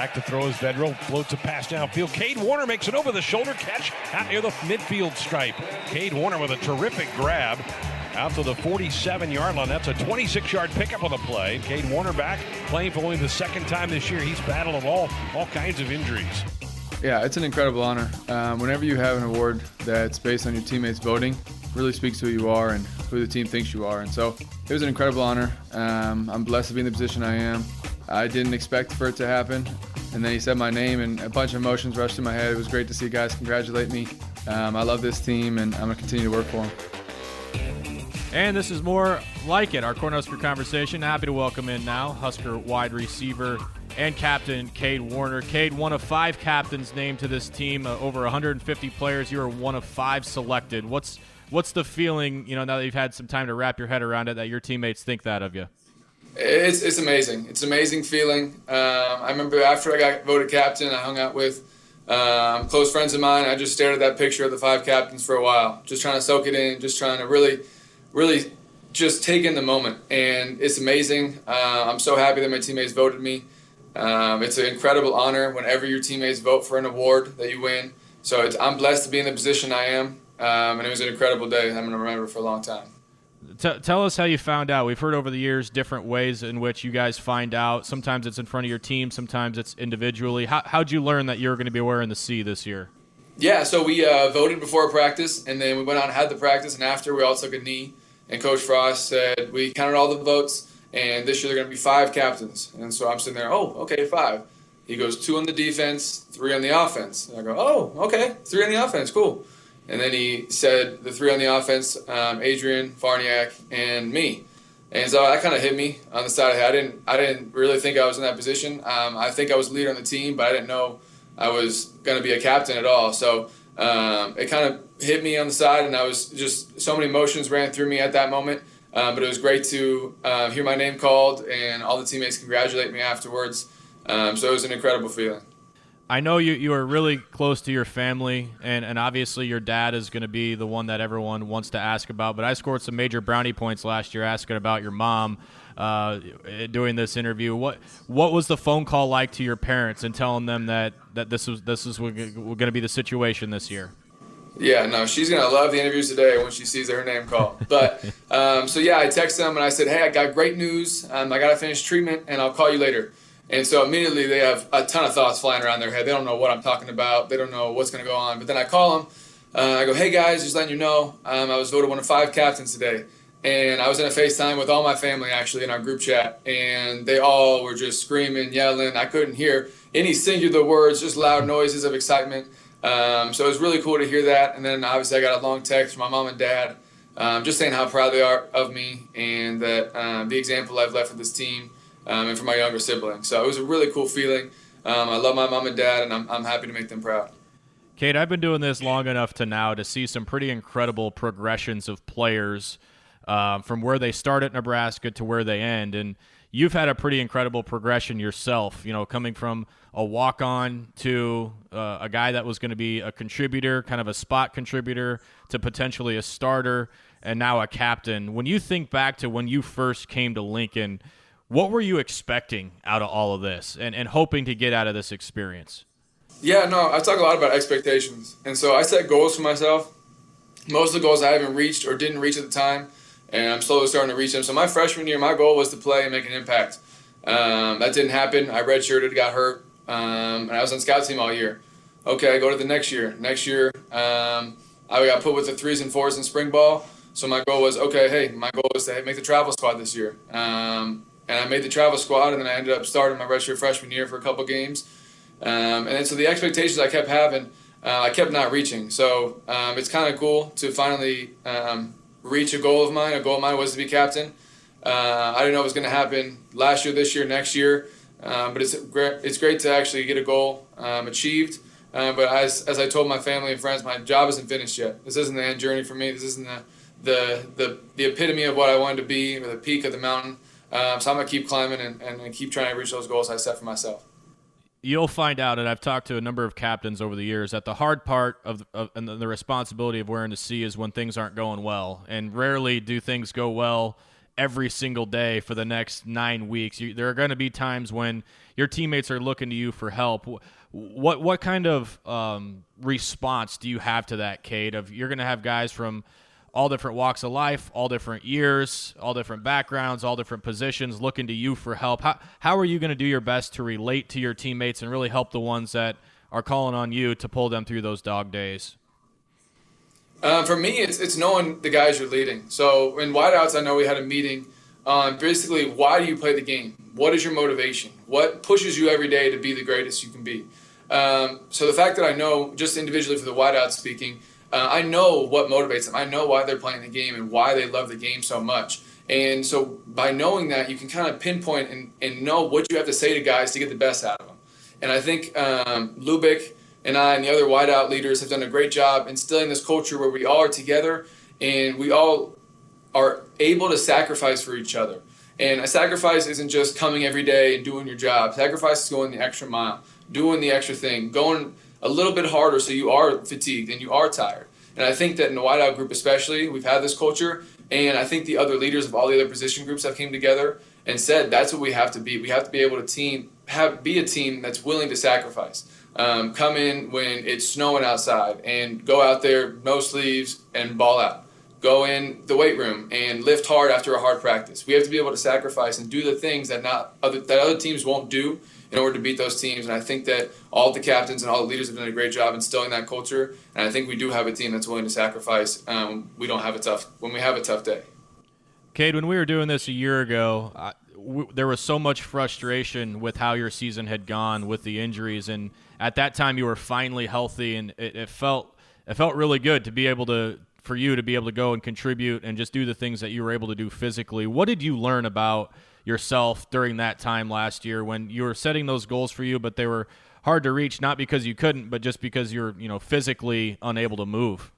back to throw his bedroll, floats a pass downfield. Kade Warner makes it over the shoulder catch out near the midfield stripe. Kade Warner with a terrific grab out to the 47 yard line. That's a 26 yard pickup on the play. Kade Warner back playing for only the second time this year. He's battled all, all kinds of injuries. Yeah, it's an incredible honor. Um, whenever you have an award that's based on your teammates voting, really speaks who you are and who the team thinks you are. And so it was an incredible honor. Um, I'm blessed to be in the position I am. I didn't expect for it to happen. And then he said my name, and a bunch of emotions rushed to my head. It was great to see guys congratulate me. Um, I love this team, and I'm going to continue to work for them. And this is more like it, our Cornhusker conversation. Happy to welcome in now Husker wide receiver and captain Kade Warner. Kade, one of five captains named to this team, uh, over 150 players. You are one of five selected. What's what's the feeling? You know, now that you've had some time to wrap your head around it, that your teammates think that of you. It's it's amazing. It's an amazing feeling. Um, I remember after I got voted captain, I hung out with um, close friends of mine. I just stared at that picture of the five captains for a while, just trying to soak it in, just trying to really, really just take in the moment. And it's amazing. Uh, I'm so happy that my teammates voted me. Um, it's an incredible honor whenever your teammates vote for an award that you win. So I'm blessed to be in the position I am, um, and it was an incredible day. I'm going to remember for a long time. T- tell us how you found out. We've heard over the years different ways in which you guys find out. Sometimes it's in front of your team, sometimes it's individually. How, how'd you learn that you're going to be wearing the C this year? Yeah, so we uh, voted before practice, and then we went out and had the practice, and after we all took a knee. And Coach Frost said we counted all the votes and this year they're going to be five captains. And so I'm sitting there, oh, okay, five. He goes two on the defense, three on the offense. And I go, oh, okay, three on the offense, cool. And then he said the three on the offense, um, Adrian, Farniok, and me. And so that kind of hit me on the side of the head. I didn't, I didn't really think I was in that position. Um, I think I was leader on the team, but I didn't know I was going to be a captain at all. So um, it kind of hit me on the side, and I was just so many emotions ran through me at that moment. Um, but it was great to uh, hear my name called and all the teammates congratulate me afterwards. Um, so it was an incredible feeling. I know you, you are really close to your family, and, and obviously your dad is going to be the one that everyone wants to ask about. But I scored some major brownie points last year asking about your mom uh, doing this interview. What what was the phone call like to your parents and telling them that, that this was this is going to be the situation this year? Yeah, no, she's gonna love the interviews today when she sees her name called. But um, so yeah, I texted them and I said, "Hey, I got great news. Um, I gotta finish treatment, and I'll call you later." And so immediately they have a ton of thoughts flying around their head. They don't know what I'm talking about. They don't know what's gonna go on. But then I call them. Uh, I go, "Hey guys, just letting you know, um, I was voted one of five captains today." And I was in a FaceTime with all my family actually in our group chat, and they all were just screaming, yelling. I couldn't hear any singular words, just loud noises of excitement. Um, so it was really cool to hear that. And then obviously I got a long text from my mom and dad um, just saying how proud they are of me and that um, the example I've left for this team um, and for my younger siblings. So it was a really cool feeling. Um, I love my mom and dad, and I'm, I'm happy to make them proud. Kade, I've been doing this long enough to now to see some pretty incredible progressions of players uh, from where they start at Nebraska to where they end. And you've had a pretty incredible progression yourself, you know, coming from a walk on to uh, a guy that was going to be a contributor, kind of a spot contributor, to potentially a starter, and now a captain. When you think back to when you first came to Lincoln, what were you expecting out of all of this and, and hoping to get out of this experience? Yeah, no, I talk a lot about expectations. And so I set goals for myself. Most of the goals I haven't reached or didn't reach at the time and I'm slowly starting to reach them. So my freshman year, my goal was to play and make an impact. Um, that didn't happen. I redshirted, got hurt, um, and I was on scout team all year. Okay, I go to the next year. Next year, um, I got put with the threes and fours in spring ball. So my goal was okay. Hey, my goal was to make the travel squad this year, um, and I made the travel squad, and then I ended up starting my redshirt freshman year for a couple games. Um, and then so the expectations I kept having, uh, I kept not reaching. So um, it's kind of cool to finally um, reach a goal of mine. A goal of mine was to be captain. Uh, I didn't know it was going to happen last year, this year, next year, um, but it's great. It's great to actually get a goal um, achieved. Uh, but as, as I told my family and friends, my job isn't finished yet. This isn't the end journey for me. This isn't the the the, the epitome of what I wanted to be, or the peak of the mountain. Um, so I'm gonna keep climbing and, and keep trying to reach those goals I set for myself you'll find out, and I've talked to a number of captains over the years, that the hard part of, of and the responsibility of wearing the C is when things aren't going well, and rarely do things go well every single day for the next nine weeks. You, there are going to be times when your teammates are looking to you for help. What what kind of um, response do you have to that, Kade? Of you're going to have guys from all different walks of life, all different years, all different backgrounds, all different positions looking to you for help. How, how are you going to do your best to relate to your teammates and really help the ones that are calling on you to pull them through those dog days? Uh, for me, it's, it's knowing the guys you're leading. So in wideouts, I know we had a meeting basically why do you play the game? What is your motivation? What pushes you every day to be the greatest you can be? Um, so the fact that I know just individually for the wideouts speaking, uh, I know what motivates them. I know why they're playing the game and why they love the game so much. And so by knowing that, you can kind of pinpoint and, and know what you have to say to guys to get the best out of them. And I think um, Lubick and I and the other wideout leaders have done a great job instilling this culture where we all are together and we all are able to sacrifice for each other. And a sacrifice isn't just coming every day and doing your job. Sacrifice is going the extra mile, doing the extra thing, going – a little bit harder so you are fatigued and you are tired. And I think that in the wideout group especially, we've had this culture, and I think the other leaders of all the other position groups have came together and said that's what we have to be. We have to be able to team have be a team that's willing to sacrifice. Um, come in when it's snowing outside and go out there no sleeves and ball out. Go in the weight room and lift hard after a hard practice. We have to be able to sacrifice and do the things that not other, that other teams won't do in order to beat those teams. And I think that all the captains and all the leaders have done a great job instilling that culture. And I think we do have a team that's willing to sacrifice. Um, we don't have a tough when we have a tough day. Kade, when we were doing this a year ago, I, w- there was so much frustration with how your season had gone with the injuries, and at that time you were finally healthy, and it, it felt it felt really good to be able to for you to be able to go and contribute and just do the things that you were able to do physically. What did you learn about yourself during that time last year when you were setting those goals for you, but they were hard to reach, not because you couldn't, but just because you're, you know, physically unable to move?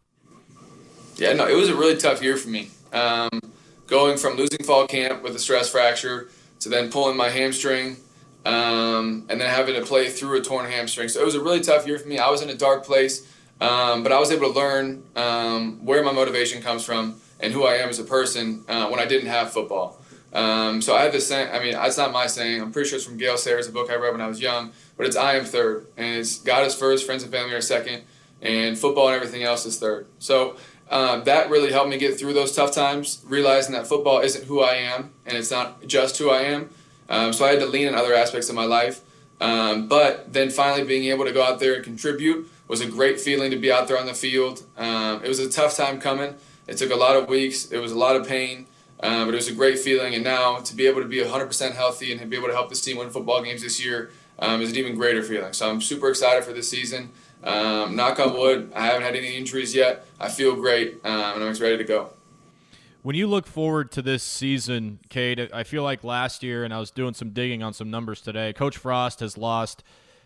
Yeah, no, it was a really tough year for me. Um, going from losing fall camp with a stress fracture to then pulling my hamstring um, and then having to play through a torn hamstring. So it was a really tough year for me. I was in a dark place, um, but I was able to learn um, where my motivation comes from and who I am as a person uh, when I didn't have football. Um, so I have this saying. I mean, that's not my saying. I'm pretty sure it's from Gale Sayers, a book I read when I was young. But it's I am third, and it's God is first, friends and family are second, and football and everything else is third. So um, that really helped me get through those tough times, realizing that football isn't who I am, and it's not just who I am. Um, so I had to lean in other aspects of my life. Um, but then finally being able to go out there and contribute was a great feeling to be out there on the field. Um, it was a tough time coming. It took a lot of weeks. It was a lot of pain. Uh, but it was a great feeling, and now to be able to be 100% healthy and be able to help this team win football games this year um, is an even greater feeling. So I'm super excited for this season. Um, knock on wood, I haven't had any injuries yet. I feel great, um, and I'm ready to go. When you look forward to this season, Kade, I feel like last year, and I was doing some digging on some numbers today. Coach Frost has lost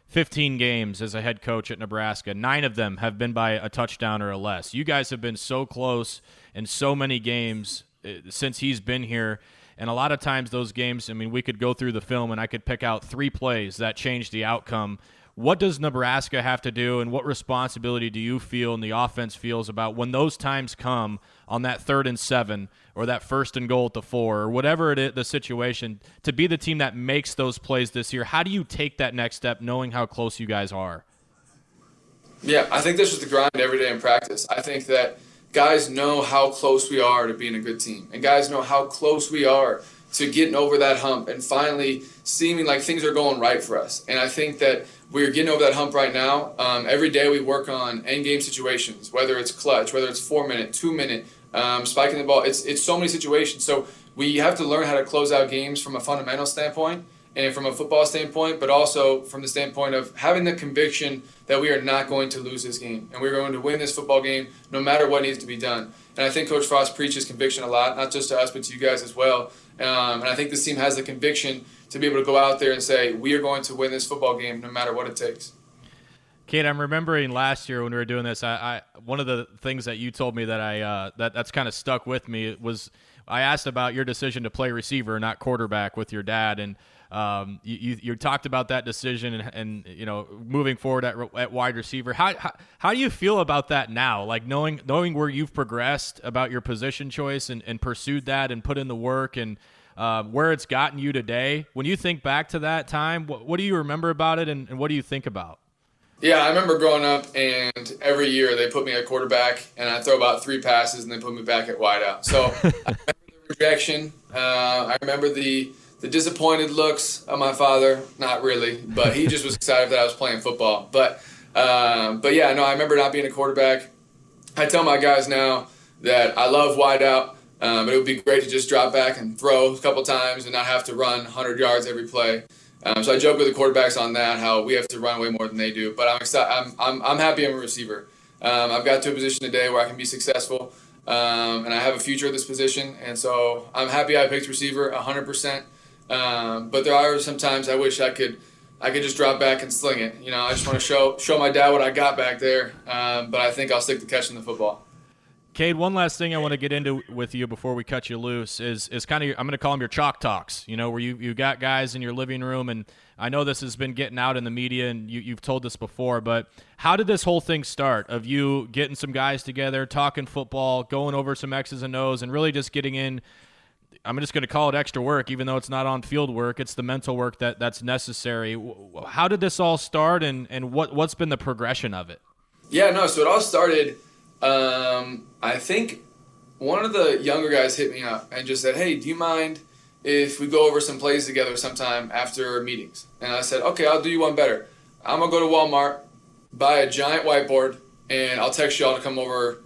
15 games as a head coach at Nebraska. Nine of them have been by a touchdown or less. You guys have been so close in so many games Uh, since he's been here. And a lot of times, those games, I mean, we could go through the film and I could pick out three plays that changed the outcome. What does Nebraska have to do, and what responsibility do you feel and the offense feels about when those times come on that third and seven or that first and goal at the four or whatever it is, the situation, to be the team that makes those plays this year? How do you take that next step knowing how close you guys are? Yeah, I think this is the grind every day in practice. I think that guys know how close we are to being a good team, and guys know how close we are to getting over that hump and finally seeming like things are going right for us. And I think that we're getting over that hump right now. Um, every day we work on end game situations, whether it's clutch, whether it's four minute, two minute, um, spiking the ball. It's it's so many situations. So we have to learn how to close out games from a fundamental standpoint and from a football standpoint, but also from the standpoint of having the conviction that we are not going to lose this game and we're going to win this football game no matter what needs to be done. And I think Coach Frost preaches conviction a lot, not just to us, but to you guys as well. Um, and I think this team has the conviction to be able to go out there and say, we are going to win this football game no matter what it takes. Kade, I'm remembering last year when we were doing this. I, I one of the things that you told me that I uh, that that's kind of stuck with me was I asked about your decision to play receiver, not quarterback, with your dad, and Um, you, you, talked about that decision and, and you know moving forward at, at wide receiver. How, how how do you feel about that now? Like knowing knowing where you've progressed about your position choice and, and pursued that and put in the work and uh, where it's gotten you today. When you think back to that time, what, what do you remember about it and, and what do you think about? Yeah, I remember growing up, and every year they put me at quarterback, and I throw about three passes, and they put me back at wideout. So I remember the rejection. Uh, I remember the the disappointed looks of my father. Not really, but he just was excited that I was playing football. But um, but yeah, no, I remember not being a quarterback. I tell my guys now that I love wideout. Um, it would be great to just drop back and throw a couple times and not have to run 100 yards every play. Um, so I joke with the quarterbacks on that, how we have to run way more than they do. But I'm excited. I'm, I'm, I'm happy I'm a receiver. Um, I've got to a position today where I can be successful, um, and I have a future at this position. And so I'm happy I picked receiver 100%. Um, but there are sometimes I wish I could I could just drop back and sling it. You know, I just want to show show my dad what I got back there. Um, but I think I'll stick to catching the football. Kade, one last thing I want to get into with you before we cut you loose is is kind of I'm going to call them your chalk talks. You know, where you you got guys in your living room, and I know this has been getting out in the media, and you, you've told this before, but how did this whole thing start? Of you getting some guys together, talking football, going over some X's and O's, and really just getting in. I'm just going to call it extra work, even though it's not on field work. It's the mental work that that's necessary. How did this all start, and and what what's been the progression of it? Yeah, no. So it all started um, I think one of the younger guys hit me up and just said, "Hey, do you mind if we go over some plays together sometime after meetings?" And I said, "Okay, I'll do you one better. I'm gonna go to Walmart, buy a giant whiteboard, and I'll text y'all to come over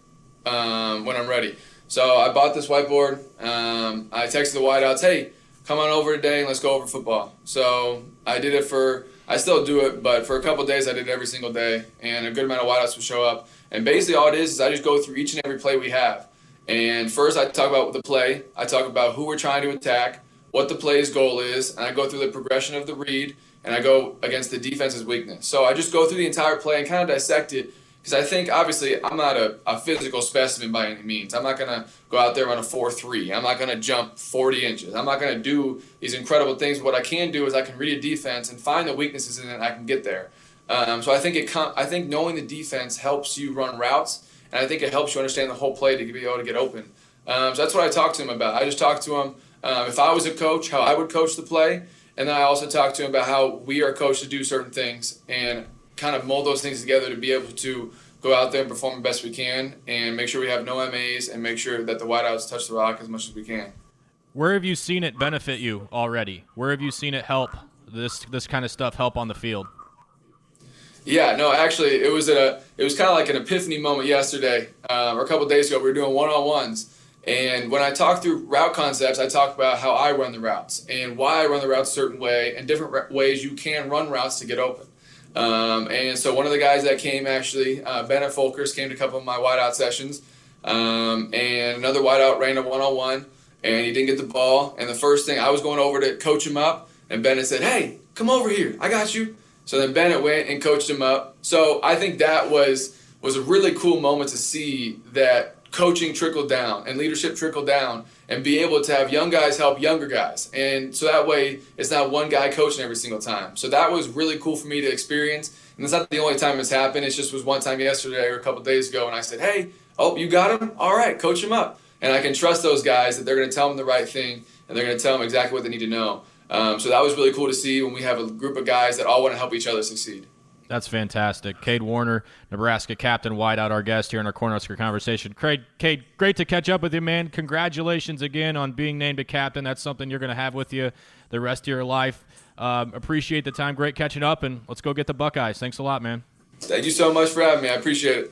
um, when I'm ready." So I bought this whiteboard. Um, I texted the wideouts, "Hey, come on over today and let's go over football." So I did it for. I still do it, but for a couple days I did it every single day, and a good amount of wideouts would show up. And basically, all it is is I just go through each and every play we have. And first, I talk about the play. I talk about who we're trying to attack, what the play's goal is, and I go through the progression of the read, and I go against the defense's weakness. So I just go through the entire play and kind of dissect it. Because I think, obviously, I'm not a, a physical specimen by any means. I'm not going to go out there on a 4 3. I'm not going to jump 40 inches. I'm not going to do these incredible things. What I can do is I can read a defense and find the weaknesses in it and I can get there. Um, so I think it. I think knowing the defense helps you run routes, and I think it helps you understand the whole play to be able to get open. Um, so that's what I talked to him about. I just talked to him um, if I was a coach, how I would coach the play, and then I also talked to him about how we are coached to do certain things and kind of mold those things together to be able to go out there and perform the best we can, and make sure we have no MAs, and make sure that the wideouts touch the rock as much as we can. Where have you seen it benefit you already? Where have you seen it help this this kind of stuff help on the field? Yeah, no, actually, it was a it was kind of like an epiphany moment yesterday uh, or a couple days ago. We were doing one on ones, and when I talk through route concepts, I talk about how I run the routes and why I run the routes a certain way and different ways you can run routes to get open. Um, and so one of the guys that came actually, uh, Bennett Folkers, came to a couple of my wideout sessions, um, and another wideout ran a one on one, and he didn't get the ball. And the first thing I was going over to coach him up, and Bennett said, "Hey, come over here, I got you." So then Bennett went and coached him up. So I think that was was a really cool moment to see that coaching trickle down and leadership trickle down and be able to have young guys help younger guys. And so that way it's not one guy coaching every single time. So that was really cool for me to experience. And it's not the only time it's happened. It just was one time yesterday or a couple days ago and I said, Hey, oh, you got him? All right, coach him up. And I can trust those guys that they're going to tell them the right thing and they're going to tell them exactly what they need to know. Um, so that was really cool to see when we have a group of guys that all want to help each other succeed. That's fantastic. Kade Warner, Nebraska captain, wideout, our guest here in our Cornhusker conversation. Kade, Kade, great to catch up with you, man. Congratulations again on being named a captain. That's something you're going to have with you the rest of your life. Um, appreciate the time. Great catching up, and let's go get the Buckeyes. Thanks a lot, man. Thank you so much for having me. I appreciate it.